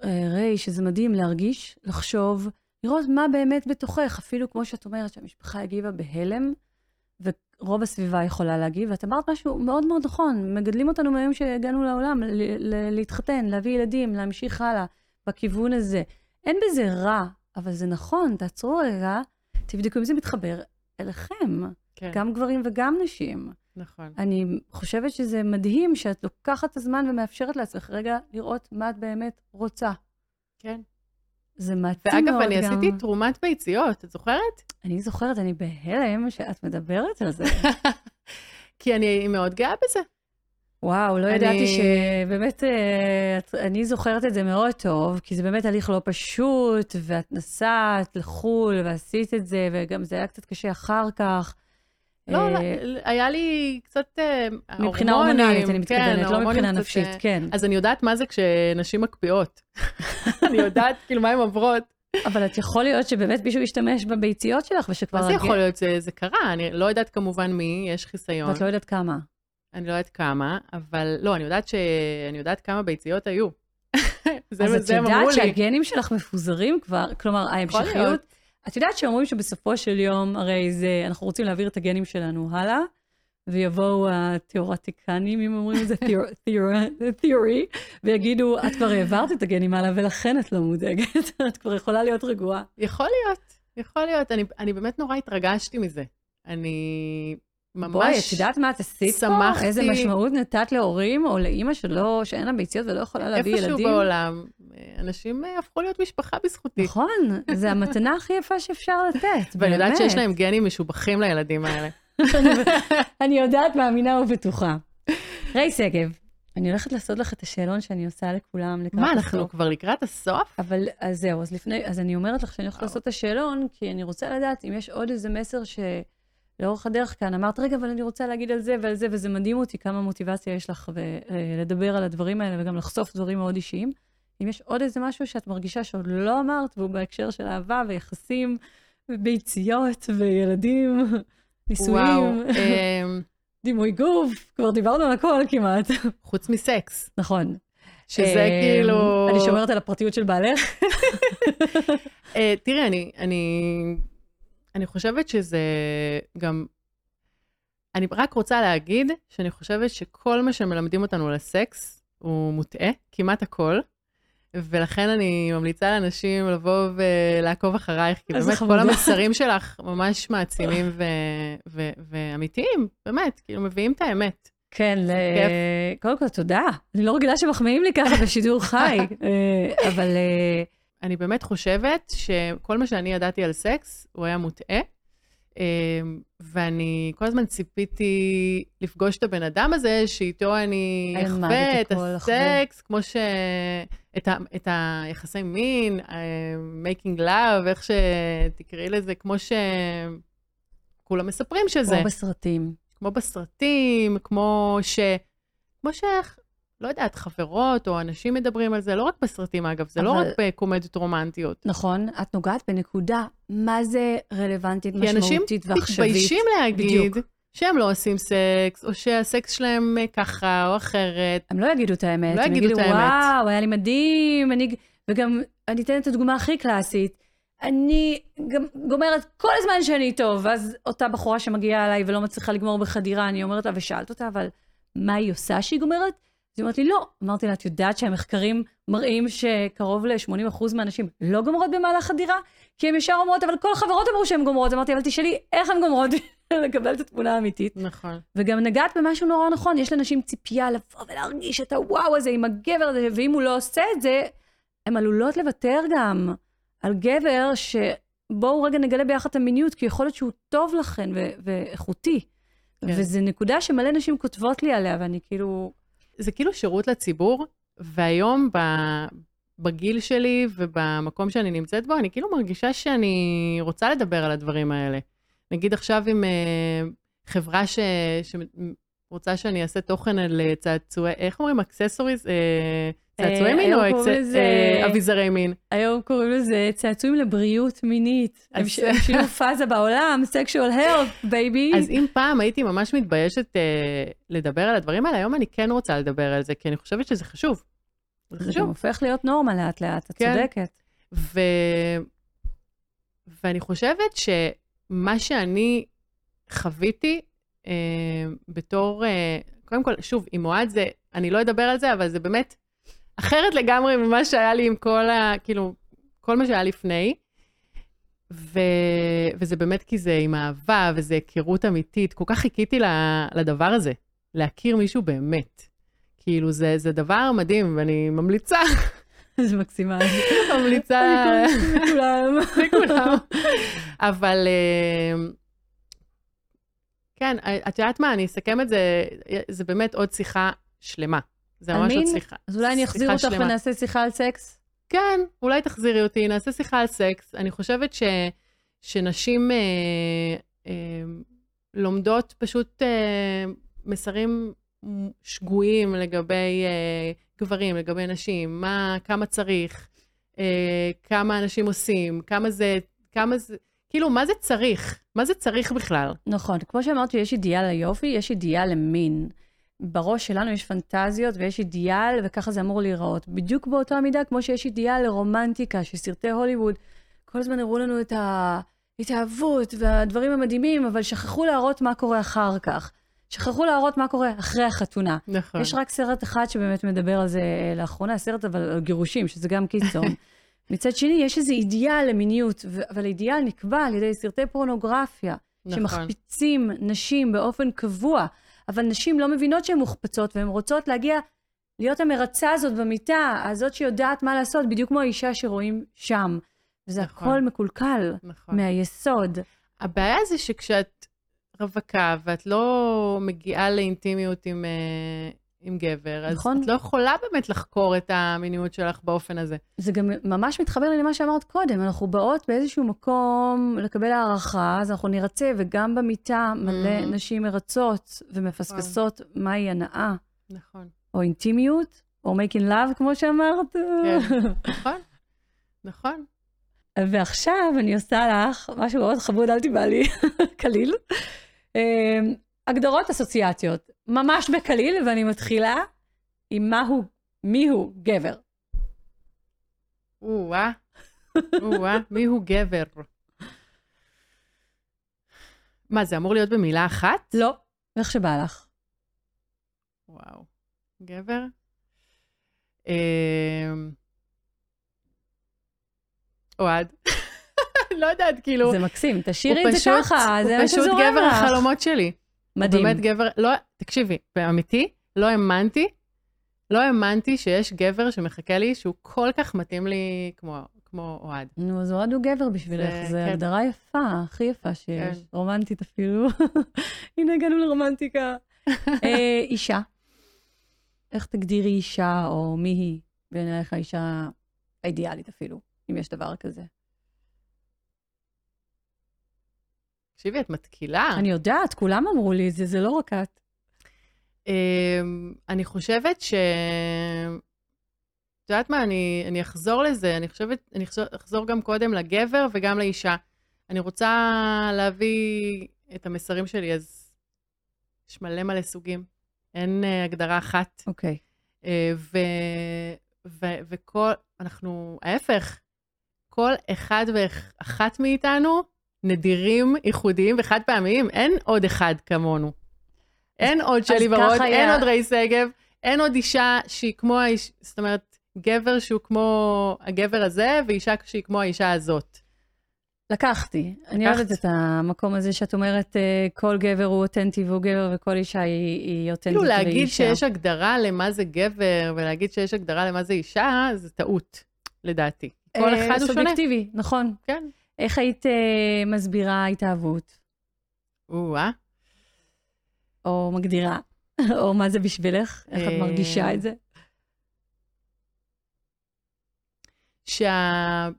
אה, ריי, שזה מדהים להרגיש, לחשוב, לראות מה באמת בתוכך, אפילו כמו שאת אומרת, שהמשפחה הגיבה בהלם, ורוב הסביבה יכולה להגיב, ואת אמרת משהו מאוד מאוד נכון, מגדלים אותנו מהיום שהגענו לעולם, ל- ל- להתחתן, להביא ילדים, להמשיך הלאה, בכיוון הזה. אין בזה רע, אבל זה נכון, תעצרו רגע, תבדקו אם זה מתחבר אליכם, כן, גם גברים וגם נשים. נכון. אני חושבת שזה מדהים שאת לוקחת את הזמן ומאפשרת לעצמך רגע לראות מה את באמת רוצה. כן. זה מתאים מאוד ואגב, גם... אני עשיתי תרומת ביציות, את זוכרת? אני זוכרת, אני בהלם שאת מדברת על זה. *laughs* כי אני מאוד גאה בזה. וואו, לא אני- ידעתי שבאמת, אה, אני זוכרת את זה מאוד טוב, כי זה באמת הליך לא פשוט, ואת נסעת לחו"ל ועשית את זה, וגם זה היה קצת קשה אחר כך. לא, אה, לא, היה לי קצת אה, מבחינה הורמונלית, אני כן, מתכוונת, לא ההורמונים מבחינה נפשית, כן. אז אני יודעת מה זה כשנשים מקפיאות. *laughs* אני יודעת כאילו מה הן עוברות. אבל את יכול להיות שבאמת מישהו ישתמש בביציות שלך, ושכבר... מה זה יכול להיות? זה קרה, אני לא יודעת כמובן מי, יש חיסיון. ואת לא יודעת כמה. אני לא יודעת כמה, אבל לא, אני יודעת ש... אני יודעת כמה ביציות היו. *laughs* זה אז את זה הם אמרו יודעת לי. שהגנים שלך מפוזרים כבר, כלומר, ההמשכיות. את יודעת שאומרים שבסופו של יום, הרי זה, אנחנו רוצים להעביר את הגנים שלנו הלאה, ויבואו התיאורטיקנים, אם אומרים את זה, *laughs* theory, ויגידו, את כבר העברת את הגנים הלאה, ולכן את לא מודאגת, *laughs* את כבר יכולה להיות רגועה. יכול להיות, יכול להיות. אני, אני באמת נורא התרגשתי מזה. אני ממש... בואי, את יודעת מה את עשית פה? שמחתי. איזה משמעות נתת להורים, או לאימא שלא, שאין לה ביציות ולא יכולה להביא ילדים? איפשהו בעולם, אנשים אה, הפכו להיות משפחה בזכותי. נכון, זה המתנה הכי יפה שאפשר לתת, ואני יודעת באמת. שיש להם גנים משובחים לילדים האלה. אני יודעת, מאמינה ובטוחה. ריי שגב, אני הולכת לעשות לך את השאלון שאני עושה לכולם לקראת מה, הסוף. אנחנו כבר לקראת הסוף? אבל אז זהו, אז לפני, אז אני אומרת לך שאני הולכת. לעשות את השאלון, כי אני רוצה לדעת אם יש עוד איזה מסר שלאורך הדרך כאן אמרת, רגע, אבל אני רוצה להגיד על זה ועל זה, וזה מדהים אותי כמה מוטיבציה יש לך לדבר על הדברים האלה וגם לחשוף דברים מאוד אישיים. אם יש עוד איזה משהו שאת מרגישה שעוד לא אמרת, והוא בהקשר של אהבה ויחסים, וביציות וילדים, *laughs* נישואים, וואו, *laughs* אמ, דימוי גוף, כבר דיברנו על הכל כמעט. *laughs* חוץ מסקס, נכון. שזה אמ, כאילו... אני שומרת על הפרטיות של בעלך. אה, תראי, אני, אני, חושבת שזה גם... אני רק רוצה להגיד שאני חושבת שכל מה שמלמדים אותנו על הסקס הוא מוטעה, כמעט הכל, ולכן אני ממליצה לאנשים לבוא ולעקוב אחרייך, כי באמת כל. המסרים שלך ממש מעצימים ו- ו- ואמיתיים, באמת, כאילו מביאים את האמת. כן. קודם כל תודה. אני לא רגילה שמחמיאים לי ככה בשידור חי, *laughs* אה, אבל אה, אני באמת חושבת שכל מה שאני ידעתי על סקס, הוא היה מוטעה. אמ, ואני כל הזמן ציפיתי לפגוש את הבן אדם הזה, שאיתו אני אחווה את הסקס, כמו ש... את, ה... את היחסי מין, ה- making love, איך שתקראי לזה, כמו שכולם מספרים שזה. כמו בסרטים. כמו בסרטים, כמו ש... כמו ש... לא יודעת, חברות או אנשים מדברים על זה, לא רק בסרטים אגב, זה לא אבל- רק בקומדיות רומנטיות. נכון, את נוגעת בנקודה, מה זה רלוונטית, כי אנשים משמעותית ועכשווית. מתביישים להגיד בדיוק. שהם לא עושים סקס, או שהסקס שלהם ככה או אחרת. הם לא יגידו את האמת, לא הם יגידו יגידו, את האמת. וואו, היה לי מדהים, אני... וגם, אני אתן את הדוגמה הכי קלאסית. אני גם גומרת כל הזמן שאני איתו, ואז אותה בחורה שמגיעה אליי ולא מצליחה לגמור בחדירה, אני אומרת לה, ושאלת אותה, אבל מה היא עושה שהיא גומרת? אז היא אומרת לי, לא. אמרתי לה, את יודעת שהמחקרים מראים שקרוב ל-80% מהנשים לא גומרות במהלך חדירה? כי הן ישר אומרות, אבל כל החברות אמרו שהן גומרות. אמרתי, אבל תשאלי, איך הן גומרות? לקבל את התמונה האמיתית. נכון. וגם נגעת במשהו נורא נכון, יש לאנשים ציפייה לבוא ולהרגיש את הוואו הזה עם הגבר הזה, ואם הוא לא עושה את זה, הן עלולות לוותר גם על גבר שבואו רגע נגלה ביחד את המיניות, כי יכול להיות שהוא טוב לכן ואיכותי. כן. וזו נקודה שמלא נשים כותבות לי עליה, ואני כאילו... זה כאילו שירות לציבור, והיום ב... בגיל שלי ובמקום שאני נמצאת בו, אני כאילו מרגישה שאני רוצה לדבר על הדברים האלה. נגיד עכשיו עם uh, חברה ש... שרוצה שאני אעשה תוכן על אה, צעצועי, איך אומרים? אקססוריז? Uh, צעצועי אה, מין היום או אה, אביזרי מין? היום קוראים לזה צעצועים לבריאות מינית. הם שינו פאזה בעולם, sexual health, baby. אז אם פעם הייתי ממש מתביישת אה, לדבר על הדברים האלה, היום אני כן רוצה לדבר על זה, כי אני חושבת שזה חשוב. זה זה חשוב. הופך להיות נורמה לאט-לאט, את כן. צודקת. ואני חושבת שמה שאני חוויתי אה, בתור, אה, קודם כל, שוב, עם אוהד זה, אני לא אדבר על זה, אבל זה באמת אחרת לגמרי ממה שהיה לי עם כל ה... כאילו, כל מה שהיה לפני. ו... וזה באמת כי זה עם אהבה, וזה היכרות אמיתית. כל כך חיכיתי לדבר הזה, להכיר מישהו באמת. כאילו, זה, זה דבר מדהים, ואני ממליצה, *laughs* זה מקסימה. ממליצה לכולם. *laughs* לכולם. אבל אה, כן, את יודעת מה, אני אסכם את זה, זה באמת עוד שיחה שלמה. זה ממש עוד מין? שיחה. אז אולי אני אחזיר אותך שלמה. ונעשה שיחה על סקס? כן, אולי תחזירי אותי, נעשה שיחה על סקס. אני חושבת ש, שנשים אה, אה, לומדות פשוט אה, מסרים שגויים לגבי אה, גברים, לגבי נשים, מה, כמה צריך, אה, כמה אנשים עושים, כמה זה, כמה זה, כאילו, מה זה צריך? מה זה צריך בכלל? נכון, כמו שאמרת שיש אידיאל ליופי, יש אידיאל למין. בראש שלנו יש פנטזיות ויש אידיאל, וככה זה אמור להיראות. בדיוק באותה מידה כמו שיש אידיאל לרומנטיקה, שסרטי הוליווד כל הזמן הראו לנו את ההתאהבות והדברים המדהימים, אבל שכחו להראות מה קורה אחר כך. שכחו להראות מה קורה אחרי החתונה. נכון. יש רק סרט אחד שבאמת מדבר על זה אה, לאחרונה, סרט אבל על גירושים, שזה גם קיצון. *laughs* מצד שני, יש איזה אידיאל למיניות, אבל האידיאל נקבע על ידי סרטי פורנוגרפיה, נכון. שמחפיצים נשים באופן קבוע, אבל נשים לא מבינות שהן מוחפצות, והן רוצות להגיע, להיות המרצה הזאת במיטה, הזאת שיודעת מה לעשות, בדיוק כמו האישה שרואים שם. וזה נכון. הכל מקולקל נכון. מהיסוד. הבעיה זה שכשאת רווקה ואת לא מגיעה לאינטימיות עם, אה, עם גבר, אז נכון. את לא יכולה באמת לחקור את המיניות שלך באופן הזה. זה גם ממש מתחבר לי למה שאמרת קודם, אנחנו באות באיזשהו מקום לקבל הערכה, אז אנחנו נרצה, וגם במיטה מלא Mhm. נשים מרצות ומפספסות מהי הנאה, נכון. או אינטימיות, או making love, כמו שאמרת. כן. *laughs* נכון, נכון. ועכשיו אני עושה לך משהו מאוד חמוד, אל תיבהלי, *laughs* קליל. אה, הגדרות אסוציאציות, ממש בקליל, ואני מתחילה עם מהו, מיהו גבר. או-אה, או-אה, מי הוא גבר? מה, זה אמור להיות במילה אחת? לא, איך שבא לך. וואו. גבר? אמ, אוהד. *laughs* לא יודעת, כאילו, זה מקסים, הוא תשאירי את זה ככה, זה מה הוא פשוט שזורם גבר לך. החלומות שלי. הוא מדהים. באמת גבר, לא, תקשיבי, באמיתי, לא האמנתי, לא האמנתי שיש גבר שמחכה לי שהוא כל כך מתאים לי כמו, כמו אוהד. נו, אז אוהד הוא גבר בשבילך, זו כן. הגדרה יפה, הכי יפה שיש, כן. רומנטית אפילו. *laughs* הנה הגענו לרומנטיקה. אה, אישה, איך תגדירי אישה, או מי היא בעינייך האישה האידיאלית אפילו, אם יש דבר כזה? תקשיבי, את מתקילה. אני יודעת, כולם אמרו לי את זה, זה לא רק את. אמ, אני חושבת ש... את יודעת מה, אני, אני אחזור לזה, אני חושבת, אני אחזור, גם קודם לגבר וגם לאישה. אני רוצה להביא את המסרים שלי, אז יש מלא מלא סוגים. אין uh, הגדרה אחת. אוקיי. Uh, ו, ו, וכל, אנחנו, ההפך, כל אחד ואחת מאיתנו נדירים, ייחודיים וחד פעמיים, אין עוד אחד כמונו. אין עוד שלי ורוד, היה- אין עוד ראי שגב, אין עוד אישה שהיא כמו האיש, זאת אומרת, גבר שהוא כמו הגבר הזה, ואישה שהיא כמו האישה הזאת. לקחתי. אני אוהבת את המקום הזה שאת אומרת, אה, כל גבר הוא אותנטי והוא גבר וכל אישה היא, היא אותנטית כאילו והיא להגיד אישה. שיש הגדרה למה זה גבר, ולהגיד שיש הגדרה למה זה אישה, זה טעות, לדעתי. כל אה, אחד הוא שונה. סובייקטיבי, נכון. כן. איך היית אה, מסבירה התאהבות? או-אה. או מגדירה? *laughs* או מה זה בשבילך? איך את אה, מרגישה את זה? שה...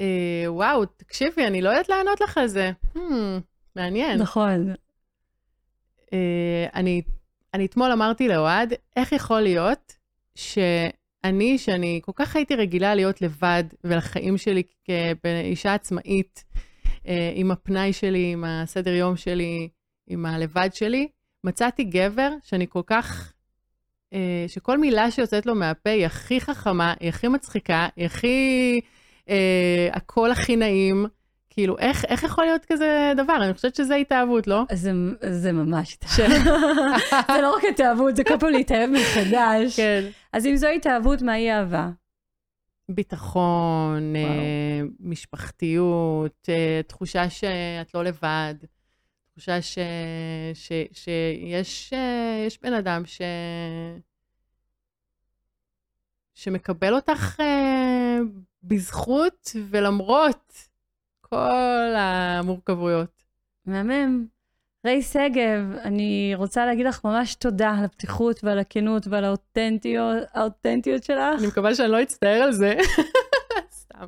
אה, וואו, תקשיבי, אני לא יודעת לענות לך על זה. Hmm, מעניין. נכון. אה, אני, אני אתמול אמרתי לאוהד, איך יכול להיות שאני, שאני כל כך הייתי רגילה להיות לבד ולחיים שלי כאישה עצמאית, אה, עם הפנאי שלי, עם הסדר יום שלי, עם הלבד שלי, מצאתי גבר שאני כל כך, אה, שכל מילה שיוצאת לו מהפה היא הכי חכמה, היא הכי מצחיקה, היא הכי, אה, הקול הכי נעים. כאילו, איך, איך יכול להיות כזה דבר? אני חושבת שזה התאהבות, לא? זה, זה ממש התאהבות. *laughs* זה לא רק התאהבות, זה כל פעם להתאהב מחדש. כן. אז אם זו התאהבות, מהי אהבה? ביטחון. אה, משפחתיות, אה, תחושה שאת לא לבד, תחושה ש, ש, שיש אה, יש בן אדם ש, שמקבל אותך אה, בזכות ולמרות כל המורכבויות. מהמם. ריי שגב, אני רוצה להגיד לך ממש תודה על הפתיחות ועל הכנות ועל האותנטיות, שלך. אני מקווה שאני לא אצטער על זה. *laughs* סתם.